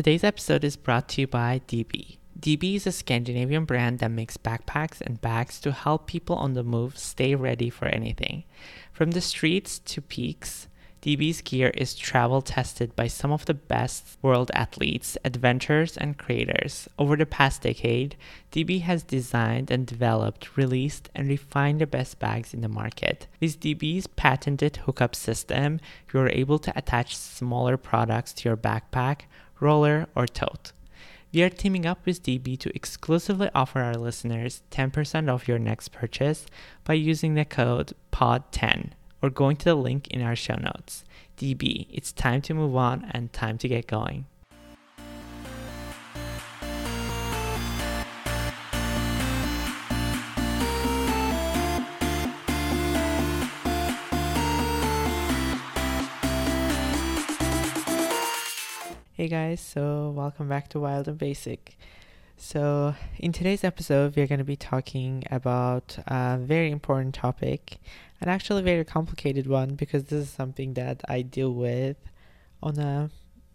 Today's episode is brought to you by DB. DB is a Scandinavian brand that makes backpacks and bags to help people on the move stay ready for anything. From the streets to peaks, DB's gear is travel tested by some of the best world athletes, adventurers, and creators. Over the past decade, DB has designed and developed, released, and refined the best bags in the market. With DB's patented hookup system, you are able to attach smaller products to your backpack, roller, or tote. We are teaming up with DB to exclusively offer our listeners 10% off your next purchase by using the code POD10 or going to the link in our show notes. DB, it's time to move on and time to get going. Hey guys, so welcome back to Wild and Basic. So, in today's episode, we're going to be talking about a very important topic, and actually a very complicated one because this is something that I deal with on a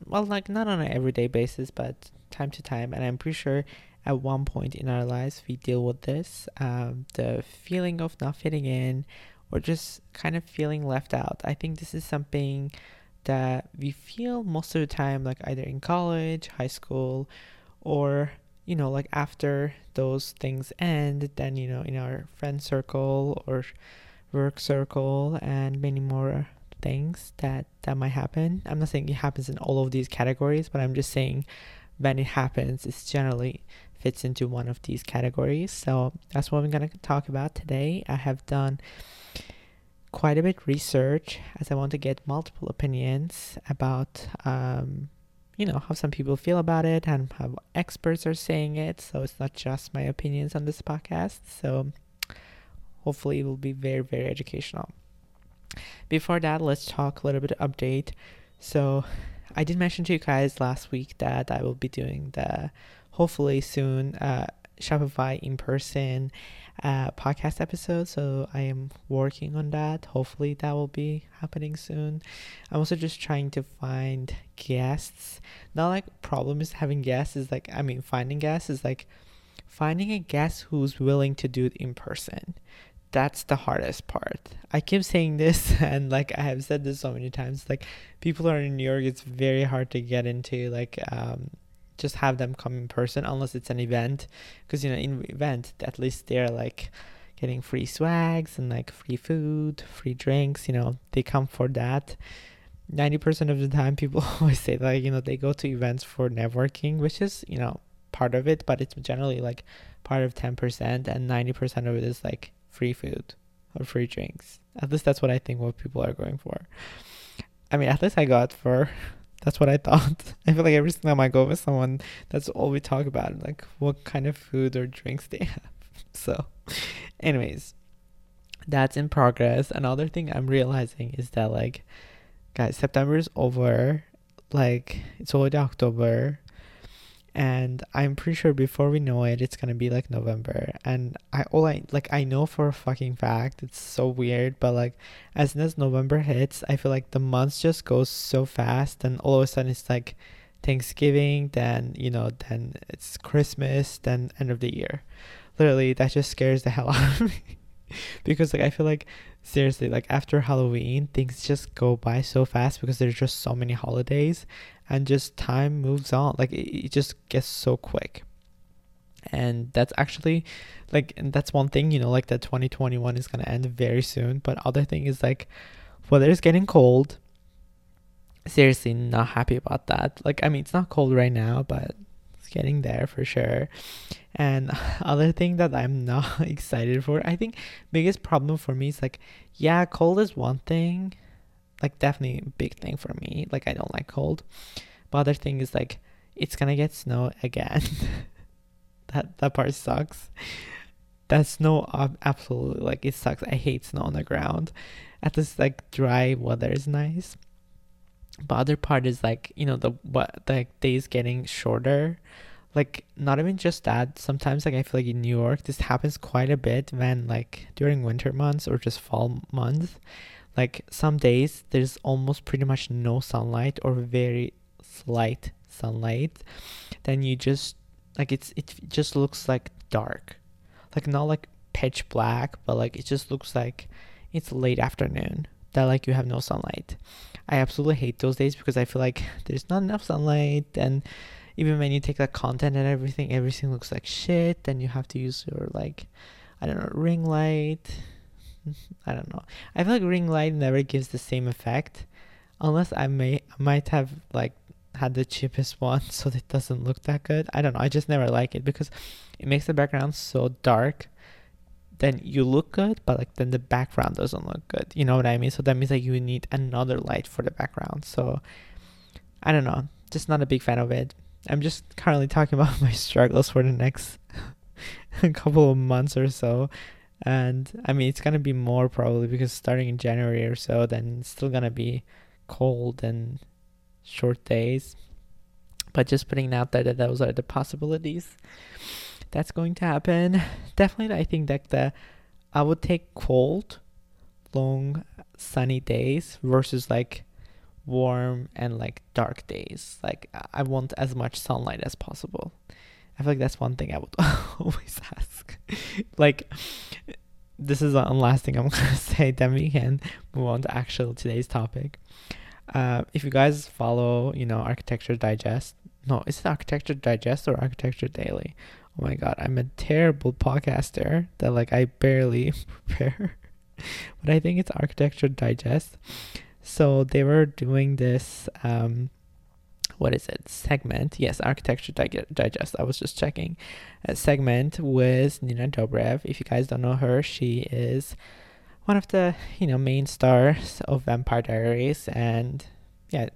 well, like not on an everyday basis, but time to time, and I'm pretty sure at one point in our lives we deal with this um, the feeling of not fitting in or just kind of feeling left out. I think this is something that we feel most of the time, like either in college, high school, or you know, like after those things end, then, you know, in our friend circle or work circle and many more things that that might happen. I'm not saying it happens in all of these categories, but I'm just saying when it happens, it generally fits into one of these categories. So that's what I'm gonna talk about today. I have done quite a bit research as I want to get multiple opinions about um, you know, how some people feel about it and how experts are saying it. So it's not just my opinions on this podcast. So hopefully it will be very, very educational. Before that, let's talk a little bit of update. So I did mention to you guys last week that I will be doing the hopefully soon uh, Shopify in person uh, podcast episode. So I am working on that. Hopefully that will be happening soon. I'm also just trying to find guests. Not like problem is having guests is like I mean finding guests is like finding a guest who's willing to do it in person. That's the hardest part. I keep saying this and like I have said this so many times. Like people are in New York, it's very hard to get into like um just have them come in person unless it's an event. Because you know in event at least they're like getting free swags and like free food free drinks you know they come for that. 90% of the time people always say like you know they go to events for networking which is you know part of it but it's generally like part of 10% and 90% of it is like free food or free drinks. At least that's what i think what people are going for. I mean at least i got for that's what I thought. I feel like every time I go with someone, that's all we talk about, like what kind of food or drinks they have. So, anyways, that's in progress. Another thing I'm realizing is that like, guys, September is over. Like it's already October and I'm pretty sure before we know it, it's gonna be like November. And I all I like I know for a fucking fact it's so weird, but like as soon as November hits, I feel like the months just goes so fast, and all of a sudden it's like Thanksgiving, then you know, then it's Christmas, then end of the year. Literally, that just scares the hell out of me because like I feel like seriously like after Halloween, things just go by so fast because there's just so many holidays and just time moves on. Like it, it just gets so quick. And that's actually like and that's one thing you know like that 2021 is going to end very soon. But other thing is like weather is getting cold. Seriously not happy about that. Like i mean it's not cold right now but it's getting there for sure. And other thing that i'm not excited for i think biggest problem for me is like yeah cold is one thing like definitely a big thing for me. Like I don't like cold. But other thing is like it's gonna get snow again. that that part sucks. That snow absolutely like it sucks. I hate snow on the ground. At least like dry weather is nice. But other part is like you know the what the days getting shorter. Like not even just that. Sometimes like I feel like in New York this happens quite a bit when like during winter months or just fall months like some days there's almost pretty much no sunlight or very slight sunlight, then you just like it's it just looks like dark. Like not like pitch black, but like it just looks like it's late afternoon. That like you have no sunlight. I absolutely hate those days because I feel like there's not enough sunlight and even when you take the content and everything, everything looks like shit. Then you have to use your like, I don't know, ring light. I don't know. I feel like ring light never gives the same effect, unless I may might have like had the cheapest one, so it doesn't look that good. I don't know. I just never like it because it makes the background so dark. Then you look good, but like then the background doesn't look good. You know what I mean? So that means like you need another light for the background. So I don't know. Just not a big fan of it. I'm just currently talking about my struggles for the next couple of months or so. And I mean, it's gonna be more probably because starting in January or so, then it's still gonna be cold and short days. But just putting out there that those are the possibilities that's going to happen. Definitely, I think that the I would take cold, long, sunny days versus like warm and like dark days. Like I want as much sunlight as possible. I feel like that's one thing I would always ask. like this is the last thing I'm gonna say. Then we can move on to actual today's topic. Uh, if you guys follow, you know, Architecture Digest, no, is it Architecture Digest or Architecture Daily? Oh my god, I'm a terrible podcaster that like I barely prepare. but I think it's Architecture Digest. So they were doing this, um, what is it? Segment. Yes, Architecture Digest. I was just checking. A segment with Nina Dobrev. If you guys don't know her, she is one of the you know main stars of Vampire Diaries, and yeah,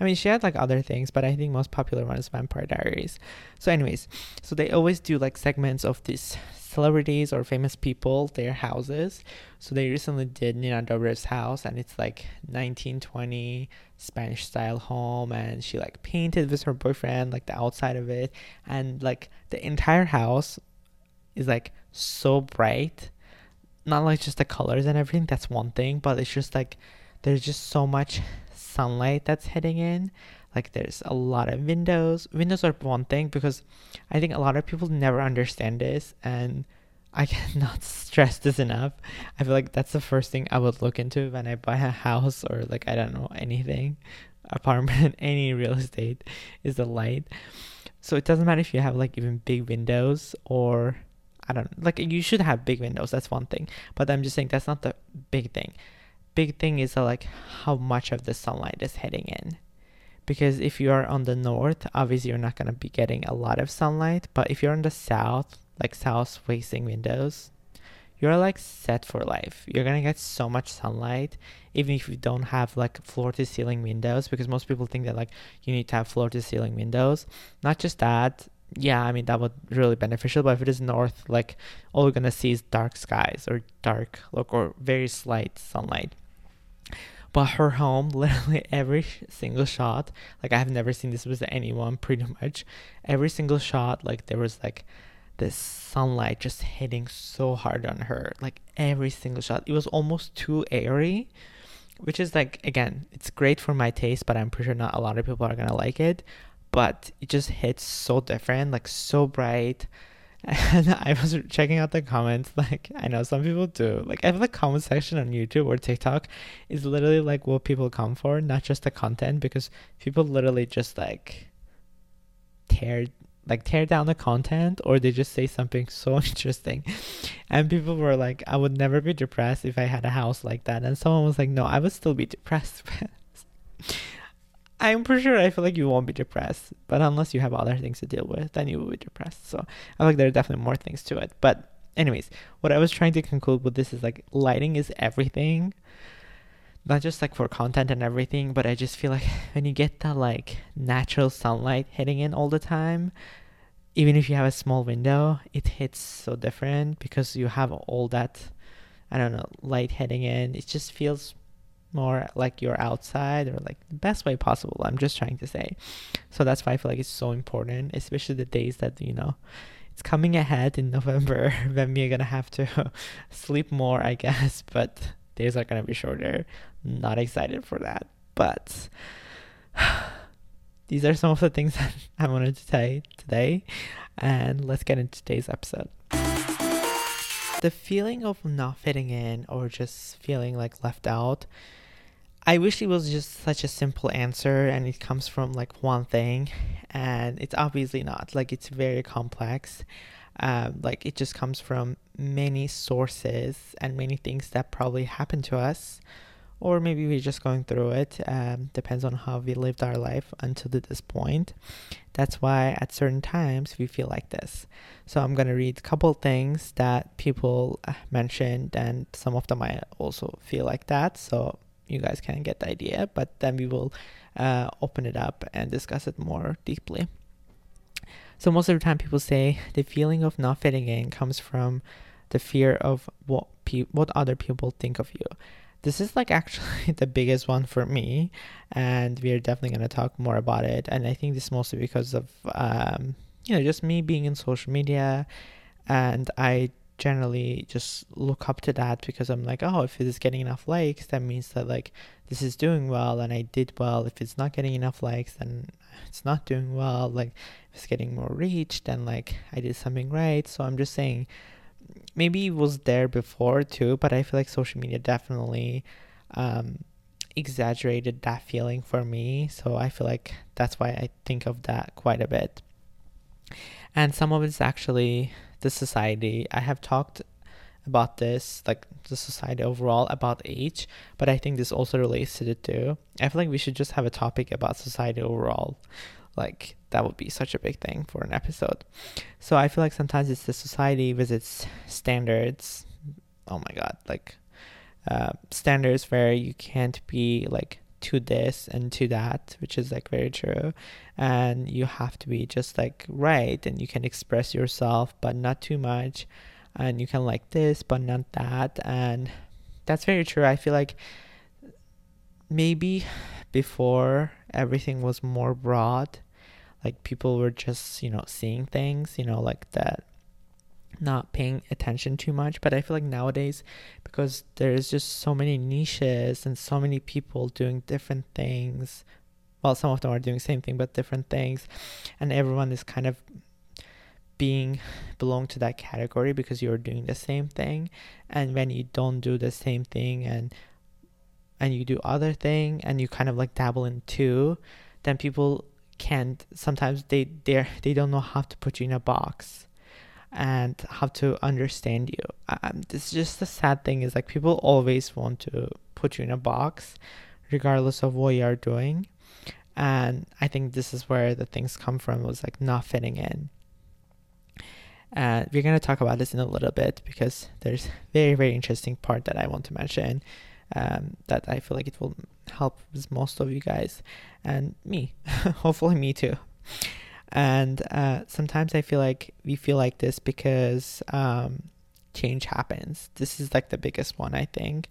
I mean, she had like other things, but I think most popular one is Vampire Diaries. So, anyways, so they always do like segments of these celebrities or famous people, their houses. So they recently did Nina Dobrev's house, and it's like 1920 Spanish style home, and she like painted with her boyfriend like the outside of it, and like the entire house is like so bright. Not like just the colors and everything, that's one thing, but it's just like there's just so much sunlight that's hitting in like there's a lot of windows. Windows are one thing because i think a lot of people never understand this and i cannot stress this enough. I feel like that's the first thing i would look into when i buy a house or like i don't know anything apartment any real estate is the light. So it doesn't matter if you have like even big windows or i don't like you should have big windows that's one thing. But i'm just saying that's not the big thing. Big thing is uh, like how much of the sunlight is hitting in because if you are on the north obviously you're not going to be getting a lot of sunlight but if you're on the south like south facing windows you're like set for life. You're going to get so much sunlight even if you don't have like floor to ceiling windows because most people think that like you need to have floor to ceiling windows. Not just that. Yeah i mean that would really beneficial but if it is north like all going to see is dark skies or dark look or very slight sunlight but her home, literally every single shot, like I have never seen this with anyone pretty much. Every single shot, like there was like this sunlight just hitting so hard on her. Like every single shot. It was almost too airy. Which is like again, it's great for my taste, but I'm pretty sure not a lot of people are gonna like it. But it just hits so different, like so bright and I was checking out the comments. Like, I know some people do. Like, I the comment section on YouTube or TikTok is literally like what people come for, not just the content, because people literally just like tear like tear down the content or they just say something so interesting and people were like i would never be depressed if i had a house like that and someone was like no i would still be depressed I'm pretty sure I feel like you won't be depressed, but unless you have other things to deal with, then you will be depressed. So I feel like there are definitely more things to it. But anyways, what I was trying to conclude with this is like lighting is everything. Not just like for content and everything, but I just feel like when you get that like natural sunlight hitting in all the time, even if you have a small window, it hits so different because you have all that I don't know, light hitting in. It just feels more like you're outside or like the best way possible. I'm just trying to say. So that's why I feel like it's so important, especially the days that, you know, it's coming ahead in November when we're gonna have to sleep more, I guess, but days are gonna be shorter. Not excited for that. But these are some of the things that I wanted to say today. And let's get into today's episode. The feeling of not fitting in or just feeling like left out. I wish it was just such a simple answer and it comes from like one thing, and it's obviously not. Like, it's very complex. Um, like, it just comes from many sources and many things that probably happened to us or maybe we're just going through it. Um, depends on how we lived our life until this point. That's why at certain times we feel like this. So I'm gonna read a couple things that people mentioned, and some of them I also feel like that. So you guys can get the idea, but then we will uh, open it up and discuss it more deeply. So most of the time, people say the feeling of not fitting in comes from the fear of what pe- what other people think of you this is like actually the biggest one for me and we're definitely going to talk more about it and i think this is mostly because of um, you know just me being in social media and i generally just look up to that because i'm like oh if it is getting enough likes that means that like this is doing well and i did well if it's not getting enough likes then it's not doing well like it's getting more reach then like i did something right so i'm just saying maybe it was there before too, but I feel like social media definitely um, exaggerated that feeling for me. So I feel like that's why I think of that quite a bit. And some of it's actually the society. I have talked about this, like the society overall, about age, but I think this also relates to it too. I feel like we should just have a topic about society overall. Like that would be such a big thing for an episode. So I feel like sometimes it's the society with its standards. Oh my god, like uh, standards where you can't be like to this and to that, which is like very true. And you have to be just like right and you can express yourself, but not too much. And you can like this, but not that. And that's very true. I feel like maybe before everything was more broad like people were just you know seeing things you know like that not paying attention too much but i feel like nowadays because there's just so many niches and so many people doing different things well some of them are doing same thing but different things and everyone is kind of being belong to that category because you're doing the same thing and when you don't do the same thing and and you do other thing and you kind of like dabble in two then people can't sometimes they they they don't know how to put you in a box and how to understand you. Um, this is just the sad thing is like people always want to put you in a box regardless of what you are doing. And i think this is where the things come from was like not fitting in. And we're to talk about this in a little bit because there's very very interesting part that i want to mention um, that I feel like it will help most of you guys and me, hopefully me too. And uh, sometimes I feel like we feel like this because um, change happens. This is like the biggest one I think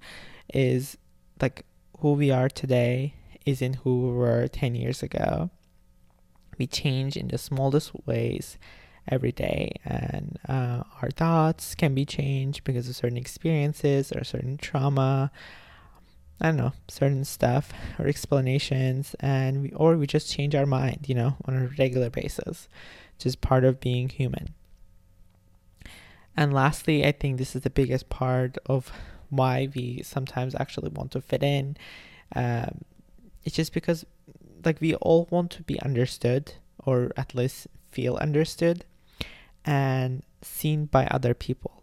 is like who we are today isn't who we were 10 years ago. We change in the smallest ways every day, and uh, our thoughts can be changed because of certain experiences or certain trauma I don't know, certain stuff or explanations, and we, or we just change our mind, you know, on a regular basis, just part of being human. And lastly, I think this is the biggest part of why we sometimes actually want to fit in. Um, it's just because, like, we all want to be understood, or at least feel understood, and seen by other people.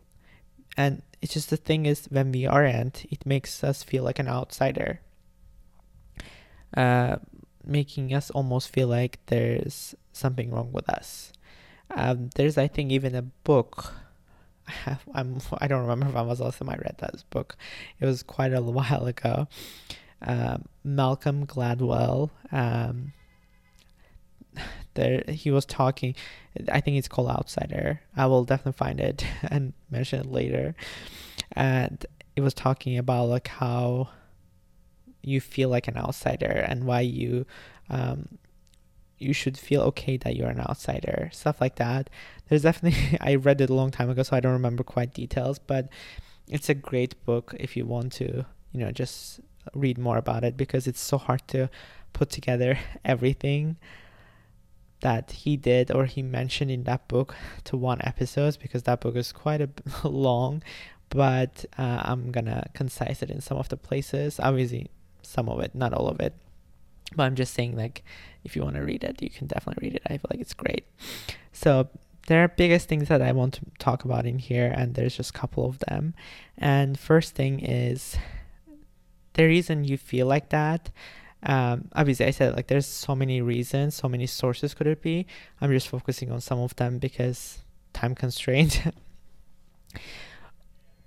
And it's just the thing is when we aren't, it makes us feel like an outsider. Uh, making us almost feel like there's something wrong with us. Um, there's, I think, even a book. I have, I'm, I don't remember if I was last time I read that book. It was quite a while ago. Um, Malcolm Gladwell. Um, there, he was talking. I think it's called Outsider. I will definitely find it and mention it later. And it was talking about like how you feel like an outsider and why you um, you should feel okay that you're an outsider stuff like that there's definitely i read it a long time ago so i don't remember quite details but it's a great book if you want to you know just read more about it because it's so hard to put together everything that he did or he mentioned in that book to one episode because that book is quite a long but uh, i'm gonna concise it in some of the places. Obviously some of it not all of it. But i'm just saying like if you want to read it you can definitely read it. I feel like it's great. So there are biggest things that i want to talk about in here and there's just a couple of them. And first thing is the reason you feel like that um, obviously i said like there's so many reasons so many sources could it be. I'm just focusing on some of them because time constraint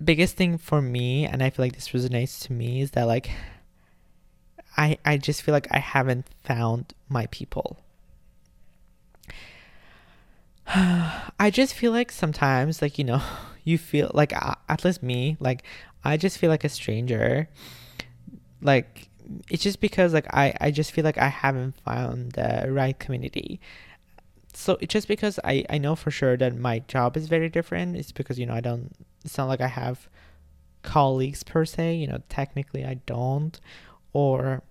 biggest thing for me and i feel like this resonates to me is that like i i just feel like i haven't found my people. I just feel like sometimes like you know you feel like uh, at least me like i just feel like a stranger. Like it's just because like I, I just feel like I haven't found the right community. So it's just because I, I know for sure that my job is very different. It's because, you know, I don't it's not like I have colleagues per se, you know, technically I don't. Or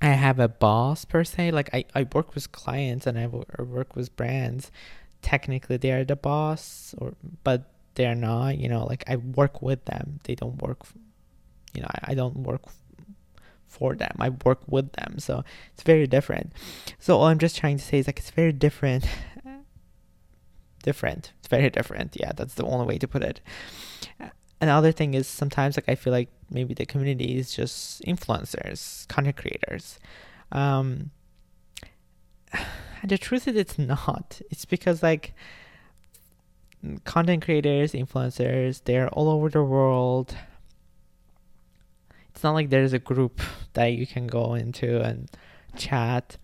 I have a boss per se. Like I, I work with clients and I work with brands. Technically they are the boss or but they're not, you know, like I work with them. They don't work you know, I, I don't work for them. I work with them. So it's very different. So all I'm just trying to say is like it's very different. different. It's very different. Yeah, that's the only way to put it. Another thing is sometimes like I feel like maybe the community is just influencers, content creators. Um the truth is it's not. It's because like content creators, influencers, they're all over the world it's not like there's a group that you can go into and chat.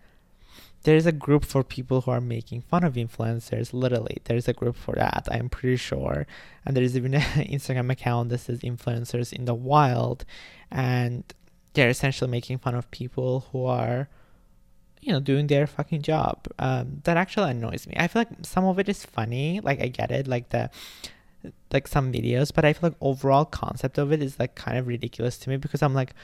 There's a group for people who are making fun of influencers literally. There's a group for that i'm pretty sure. And there's even an instagram account that says influencers in the wild. And they're essentially making fun of people who are you know doing their fucking job. Um, that actually annoys me. I feel like some of it is funny like i get it like the like some videos, but I feel like overall concept of it is like kind of ridiculous to me because I'm like,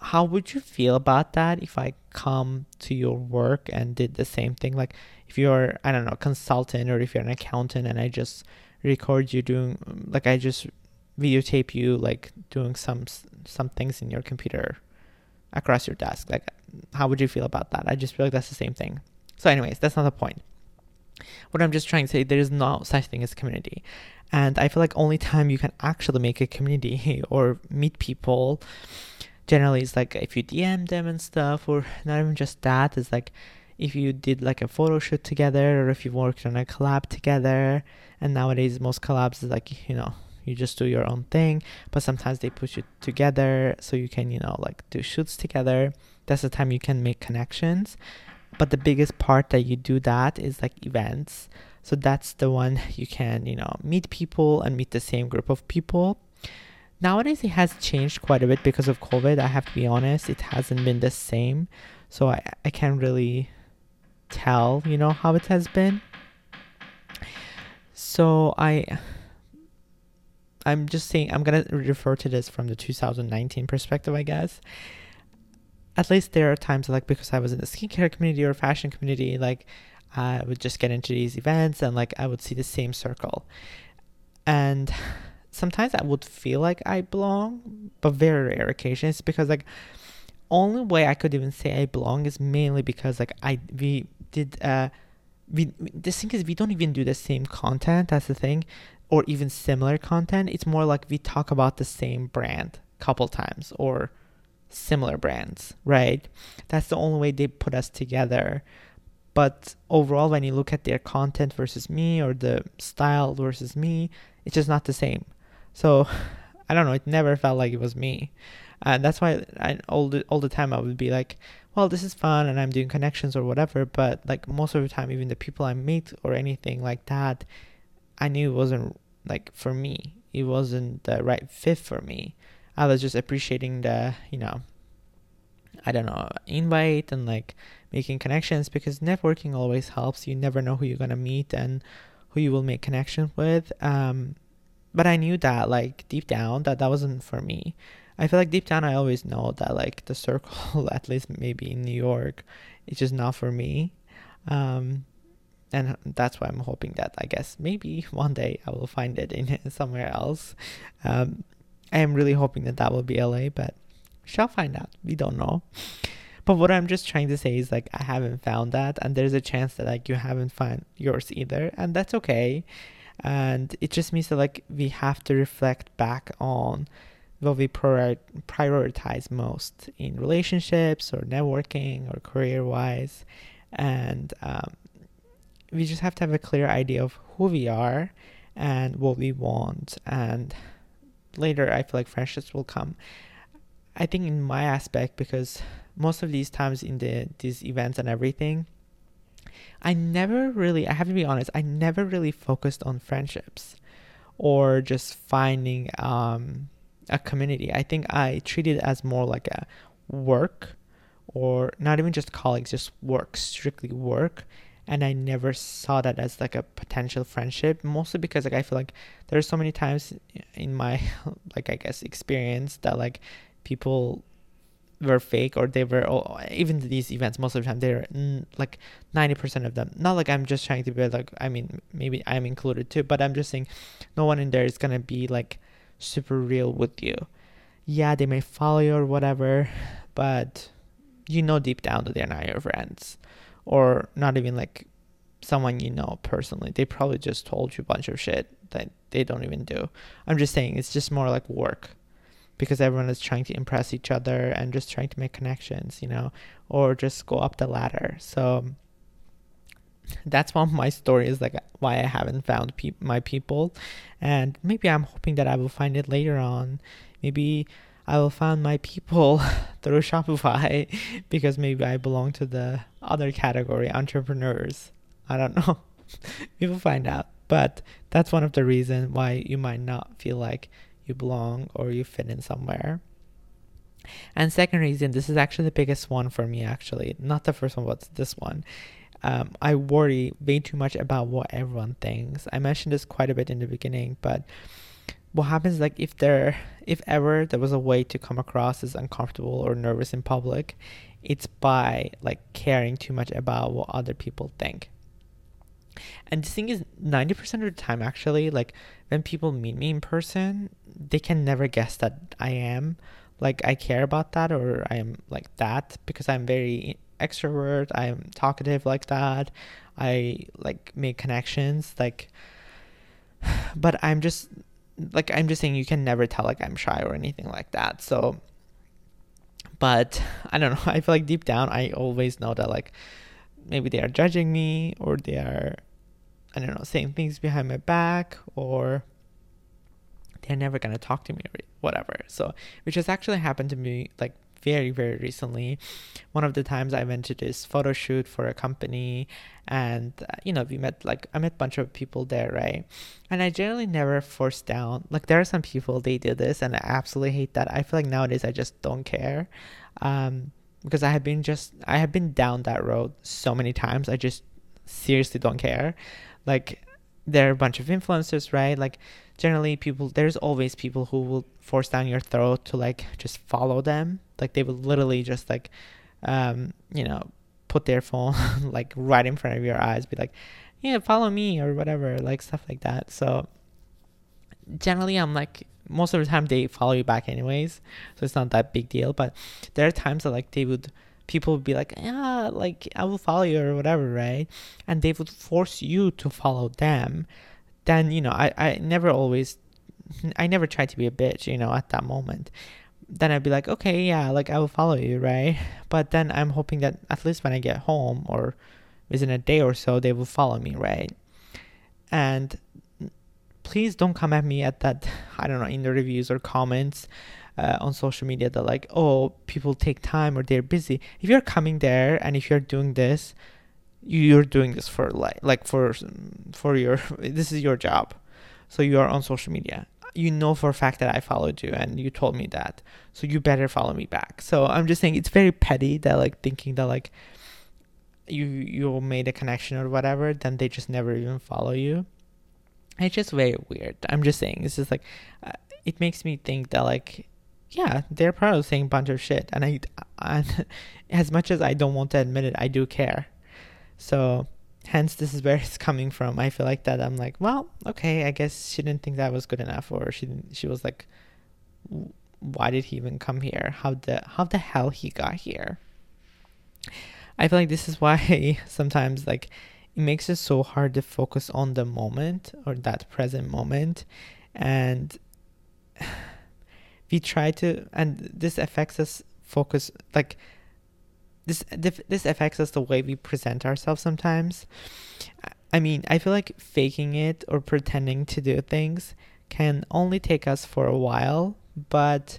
how would you feel about that if I come to your work and did the same thing? Like if you're I don't know consultant or if you're an accountant and I just record you doing like I just videotape you like doing some some things in your computer across your desk. Like how would you feel about that? I just feel like that's the same thing. So anyways, that's not the point. What I'm just trying to say, there is no such thing as community. And I feel like only time you can actually make a community or meet people generally is like if you DM them and stuff, or not even just that, is like if you did like a photo shoot together or if you worked on a collab together. And nowadays, most collabs is like, you know, you just do your own thing, but sometimes they put you together so you can, you know, like do shoots together. That's the time you can make connections but the biggest part that you do that is like events. So that's the one you can you know meet people and meet the same group of people. Nowadays it has changed quite a bit because of covid i have to be honest. It hasn't been the same. So i, I can't really tell you know how it has been. So i i'm just saying i'm gonna refer to this from the 2019 perspective i guess at least there are times like because I was in the skincare community or fashion community, like I would just get into these events and like I would see the same circle. And sometimes I would feel like I belong, but very rare occasions because like only way I could even say I belong is mainly because like I we did uh we the thing is we don't even do the same content, that's the thing, or even similar content. It's more like we talk about the same brand couple times or similar brands, right? That's the only way they put us together. But overall, when you look at their content versus me or the style versus me, it's just not the same. So I don't know. It never felt like it was me, and that's why I all the all the time I would be like, well, this is fun, and I'm doing connections or whatever. But like most of the time, even the people I meet or anything like that, I knew it wasn't like for me. It wasn't the right fit for me. I was just appreciating the, you know, I don't know, invite and like making connections because networking always helps. You never know who you're gonna meet and who you will make connections with. Um, but I knew that like deep down that that wasn't for me. I feel like deep down I always know that like the circle, at least maybe in New York, it's just not for me. Um, and that's why I'm hoping that I guess maybe one day I will find it in somewhere else. Um, I am really hoping that that will be LA, but shall find out. We don't know. But what I'm just trying to say is like I haven't found that, and there's a chance that like you haven't found yours either, and that's okay. And it just means that like we have to reflect back on what we prioritize most in relationships or networking or career wise, and um, we just have to have a clear idea of who we are and what we want, and later I feel like friendships will come. I think in my aspect because most of these times in the these events and everything I never really I have to be honest I never really focused on friendships or just finding um, a community I think I treated it as more like a work or not even just colleagues just work strictly work and I never saw that as like a potential friendship mostly because like I feel like there's so many times in my like I guess experience that like people were fake or they were oh, even these events most of the time they're like 90% of them. Not like i'm just trying to be like i mean maybe i'm included too but i'm just saying no one in there is gonna be like super real with you. Yeah they may follow you or whatever but you know deep down that they're not your friends or not even like someone you know personally they probably just told you a bunch of shit that they don't even do i'm just saying it's just more like work because everyone is trying to impress each other and just trying to make connections, you know, or just go up the ladder. So that's one of my stories, like why I haven't found pe- my people, and maybe I'm hoping that I will find it later on. Maybe I will find my people through Shopify because maybe I belong to the other category, entrepreneurs. I don't know. we will find out. But that's one of the reasons why you might not feel like you belong or you fit in somewhere. And second reason, this is actually the biggest one for me, actually. Not the first one, but this one. Um, I worry way too much about what everyone thinks. I mentioned this quite a bit in the beginning, but what happens like if there if ever there was a way to come across as uncomfortable or nervous in public it's by like caring too much about what other people think. And the thing is 90% of the time actually like when people meet me in person they can never guess that i am like i care about that or i am like that because i'm very extrovert i'm talkative like that i like make connections like but i'm just like i'm just saying you can never tell like i'm shy or anything like that so but i don't know i feel like deep down i always know that like maybe they are judging me or they are I don't know saying things behind my back or they're never gonna talk to me or whatever. So which has actually happened to me like very very recently. One of the times I went to this photo shoot for a company, and uh, you know we met like I met a bunch of people there, right? And I generally never force down. Like there are some people they do this, and I absolutely hate that. I feel like nowadays I just don't care. Um, because I have been just I have been down that road so many times. I just seriously don't care. Like there are a bunch of influencers, right? Like generally people there's always people who will force down your throat to like just follow them. Like they will literally just like um, you know, put their phone like right in front of your eyes, be like, Yeah, follow me or whatever, like stuff like that. So generally I'm like most of the time they follow you back anyways, so it's not that big deal. But there are times that like they would people would be like, yeah, like I will follow you or whatever, right? And they would force you to follow them. Then you know, I I never always, I never tried to be a bitch, you know, at that moment. Then I'd be like, okay, yeah, like I will follow you, right? But then I'm hoping that at least when I get home or within a day or so, they will follow me, right? And please don't come at me at that i don't know in the reviews or comments uh, on social media that like oh people take time or they're busy. If you're coming there and if you're doing this you're doing this for like like for for your this is your job. So you are on social media. You know for a fact that i followed you and you told me that. So you better follow me back. So i'm just saying it's very petty that like thinking that like you you made a connection or whatever then they just never even follow you. It's just very weird. I'm just saying. It's just like, uh, it makes me think that like, yeah, they're probably saying a bunch of shit, and I, as much as I don't want to admit it, I do care. So hence this is where it's coming from. I feel like that I'm like, well, okay, I guess she didn't think that was good enough, or she didn't, she was like, why did he even come here? How the how the hell he got here? I feel like this is why sometimes like it makes it so hard to focus on the moment or that present moment and we try to and this affects us focus like this this affects us the way we present ourselves sometimes. I mean i feel like faking it or pretending to do things can only take us for a while but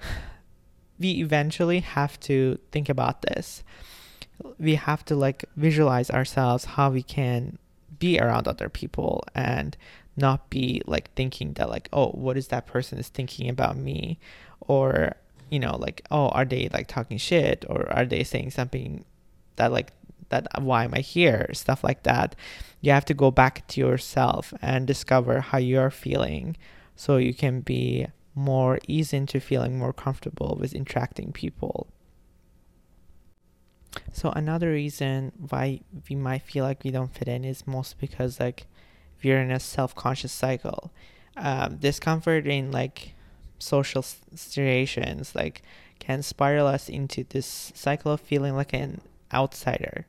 we eventually have to think about this. We have to like visualize ourselves how we can be around other people and not be like thinking that like oh what is that person is thinking about me? Or you know like oh are they like talking shit? Or are they saying something that like that why am i here? Stuff like that. You have to go back to yourself and discover how you're feeling so you can be more ease into feeling more comfortable with interacting people. So another reason why we might feel like we don't fit in is most because like we're in a self-conscious cycle. Um, discomfort in like social situations like can spiral us into this cycle of feeling like an outsider.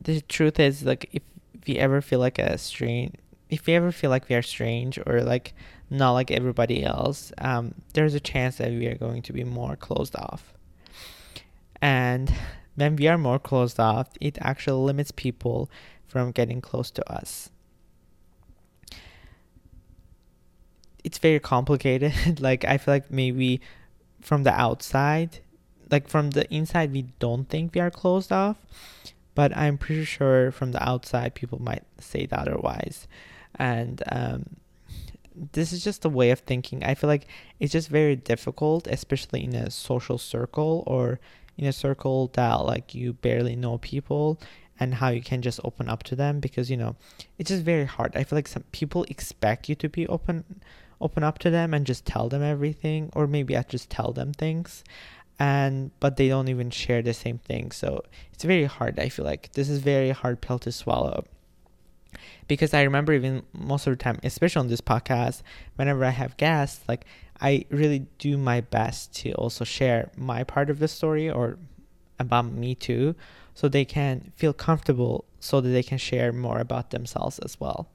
The truth is like if we ever feel like a strange if we ever feel like we are strange or like not like everybody else, um, there's a chance that we are going to be more closed off. And when we are more closed off, it actually limits people from getting close to us. It's very complicated. like, I feel like maybe from the outside, like from the inside, we don't think we are closed off, but I'm pretty sure from the outside, people might say that otherwise. And, um, this is just a way of thinking. I feel like it's just very difficult, especially in a social circle or in a circle that like you barely know people and how you can just open up to them because you know it's just very hard. I feel like some people expect you to be open open up to them and just tell them everything or maybe i just tell them things and but they don't even share the same thing. So it's very hard i feel like. This is very hard pill to swallow because i remember even most of the time especially on this podcast whenever i have guests like i really do my best to also share my part of the story or about me too so they can feel comfortable so that they can share more about themselves as well.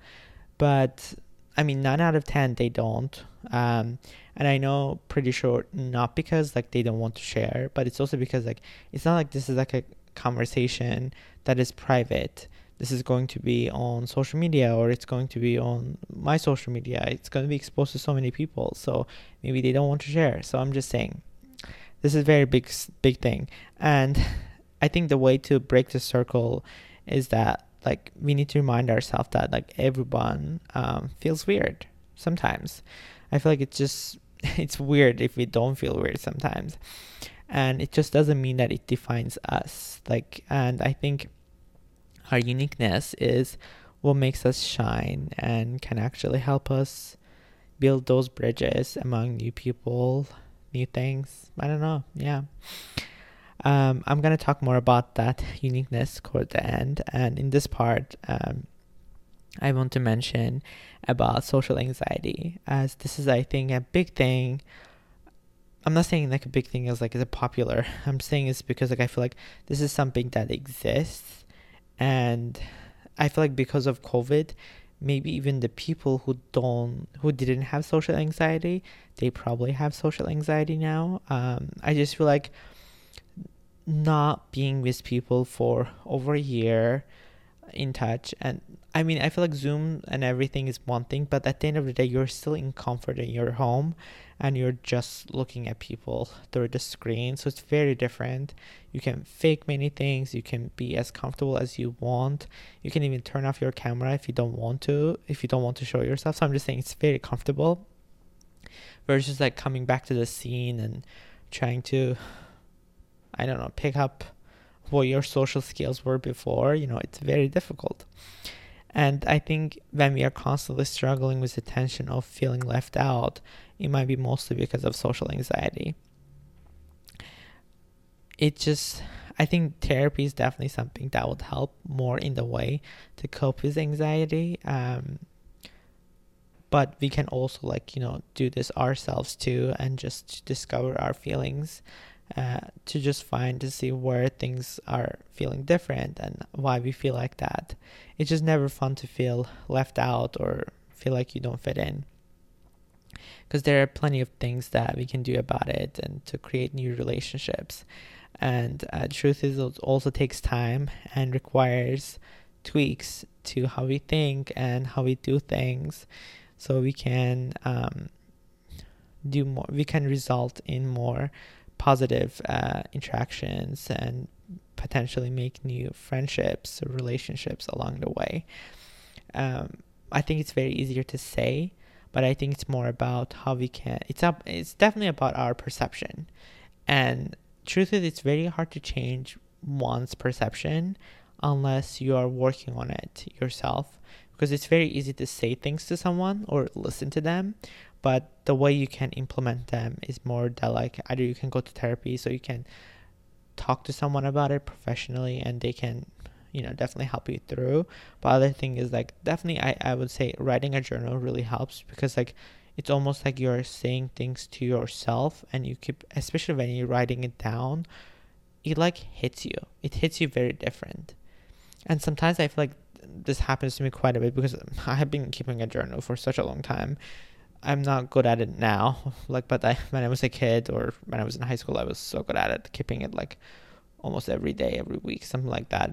But I mean, nine out of 10, they don't. Um, and I know pretty sure not because like they don't want to share, but it's also because like it's not like this is like a conversation that is private. This is going to be on social media or it's going to be on my social media. It's going to be exposed to so many people. So maybe they don't want to share. So I'm just saying this is very big, big thing. And I think the way to break the circle is that like we need to remind ourselves that like everyone um, feels weird sometimes. I feel like it's just it's weird if we don't feel weird sometimes, and it just doesn't mean that it defines us. Like, and I think our uniqueness is what makes us shine and can actually help us build those bridges among new people, new things. I don't know. Yeah. Um, I'm going to talk more about that uniqueness toward the end. And in this part, um, I want to mention about social anxiety, as this is, I think, a big thing. I'm not saying like a big thing is like is a popular. I'm saying it's because like I feel like this is something that exists, and I feel like because of COVID, maybe even the people who don't who didn't have social anxiety, they probably have social anxiety now. Um, I just feel like not being with people for over a year in touch. And i mean i feel like zoom and everything is one thing but at the end of the day you're still in comfort in your home and you're just looking at people through the screen. So it's very different. You can fake many things. You can be as comfortable as you want. You can even turn off your camera if you don't want to if you don't want to show yourself. So i'm just saying it's very comfortable versus like coming back to the scene and trying to I don't know, pick up what your social skills were before, you know, it's very difficult. And I think when we are constantly struggling with the tension of feeling left out, it might be mostly because of social anxiety. It just, I think therapy is definitely something that would help more in the way to cope with anxiety. Um, but we can also like you know do this ourselves too and just discover our feelings uh, to just find to see where things are feeling different and why we feel like that. It's just never fun to feel left out or feel like you don't fit in. Because there are plenty of things that we can do about it and to create new relationships. And uh, truth is it also takes time and requires tweaks to how we think and how we do things. So we can um, do more we can result in more positive uh, interactions and potentially make new friendships or relationships along the way. Um, i think it's very easier to say but i think it's more about how we can it's up it's definitely about our perception. And truth is it's very hard to change one's perception unless you are working on it yourself because it's very easy to say things to someone or listen to them but the way you can implement them is more that like either you can go to therapy so you can talk to someone about it professionally and they can you know definitely help you through. But other thing is like definitely I, I would say writing a journal really helps because like it's almost like you're saying things to yourself and you keep especially when you're writing it down it like hits you. It hits you very different. And sometimes i feel like this happens to me quite a bit because i have been keeping a journal for such a long time i'm not good at it now like but I, when i was a kid or when i was in high school i was so good at it keeping it like almost every day every week something like that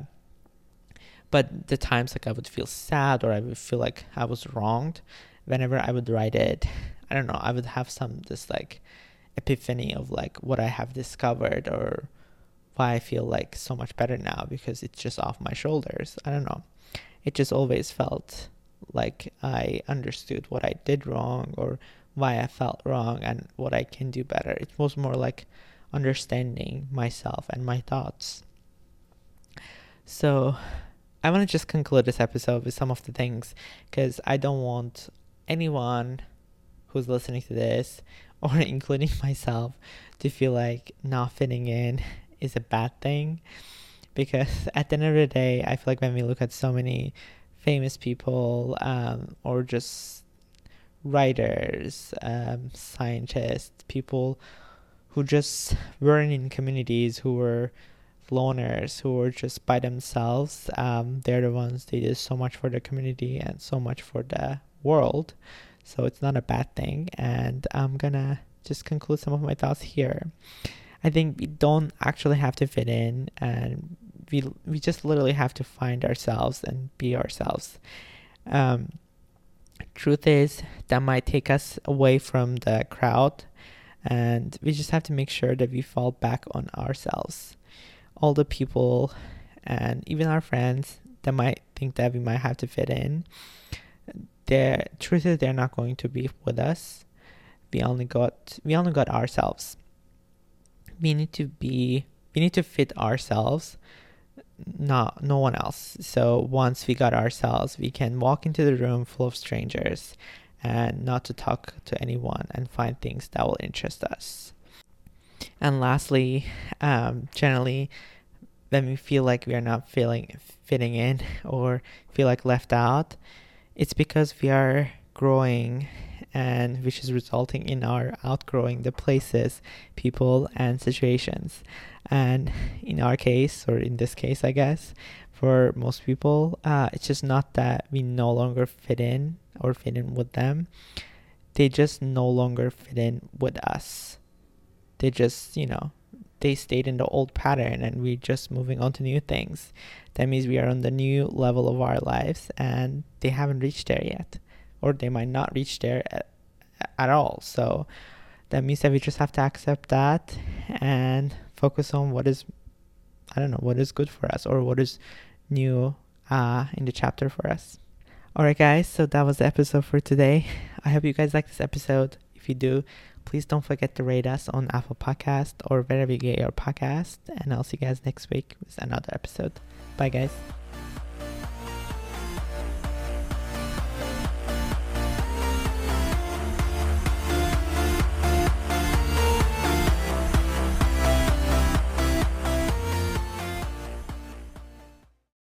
but the times like i would feel sad or i would feel like i was wronged whenever I would write it, I don't know, I would have some this like epiphany of like what I have discovered or why I feel like so much better now because it's just off my shoulders. I don't know. It just always felt like I understood what I did wrong or why I felt wrong and what I can do better. It was more like understanding myself and my thoughts. So, I want to just conclude this episode with some of the things because I don't want anyone who's listening to this, or including myself, to feel like not fitting in is a bad thing. Because at the end of the day, I feel like when we look at so many famous people um, or just writers, um, scientists, people who just weren't in communities, who were loners, who were just by themselves, um, they're the ones they did so much for the community and so much for the world. So it's not a bad thing. And I'm gonna just conclude some of my thoughts here. I think we don't actually have to fit in and we we just literally have to find ourselves and be ourselves. Um, truth is that might take us away from the crowd and we just have to make sure that we fall back on ourselves. All the people and even our friends that might think that we might have to fit in the truth is they're not going to be with us we only got we only got ourselves we need to be we need to fit ourselves not no one else. So once we got ourselves we can walk into the room full of strangers and not to talk to anyone and find things that will interest us. And lastly um, generally when we feel like we are not feeling fitting in or feel like left out it's because we are growing and which is resulting in our outgrowing the places, people, and situations. And in our case, or in this case, I guess, for most people, uh, it's just not that we no longer fit in or fit in with them. They just no longer fit in with us. They just, you know, they stayed in the old pattern and we're just moving on to new things. That means we are on the new level of our lives and they haven't reached there yet. Or they might not reach there at, at all. So that means that we just have to accept that and focus on what is, I don't know, what is good for us or what is new uh, in the chapter for us. Alright, guys, so that was the episode for today. I hope you guys like this episode. If you do, Please don't forget to rate us on Apple Podcast or wherever you get your podcast. And I'll see you guys next week with another episode. Bye, guys.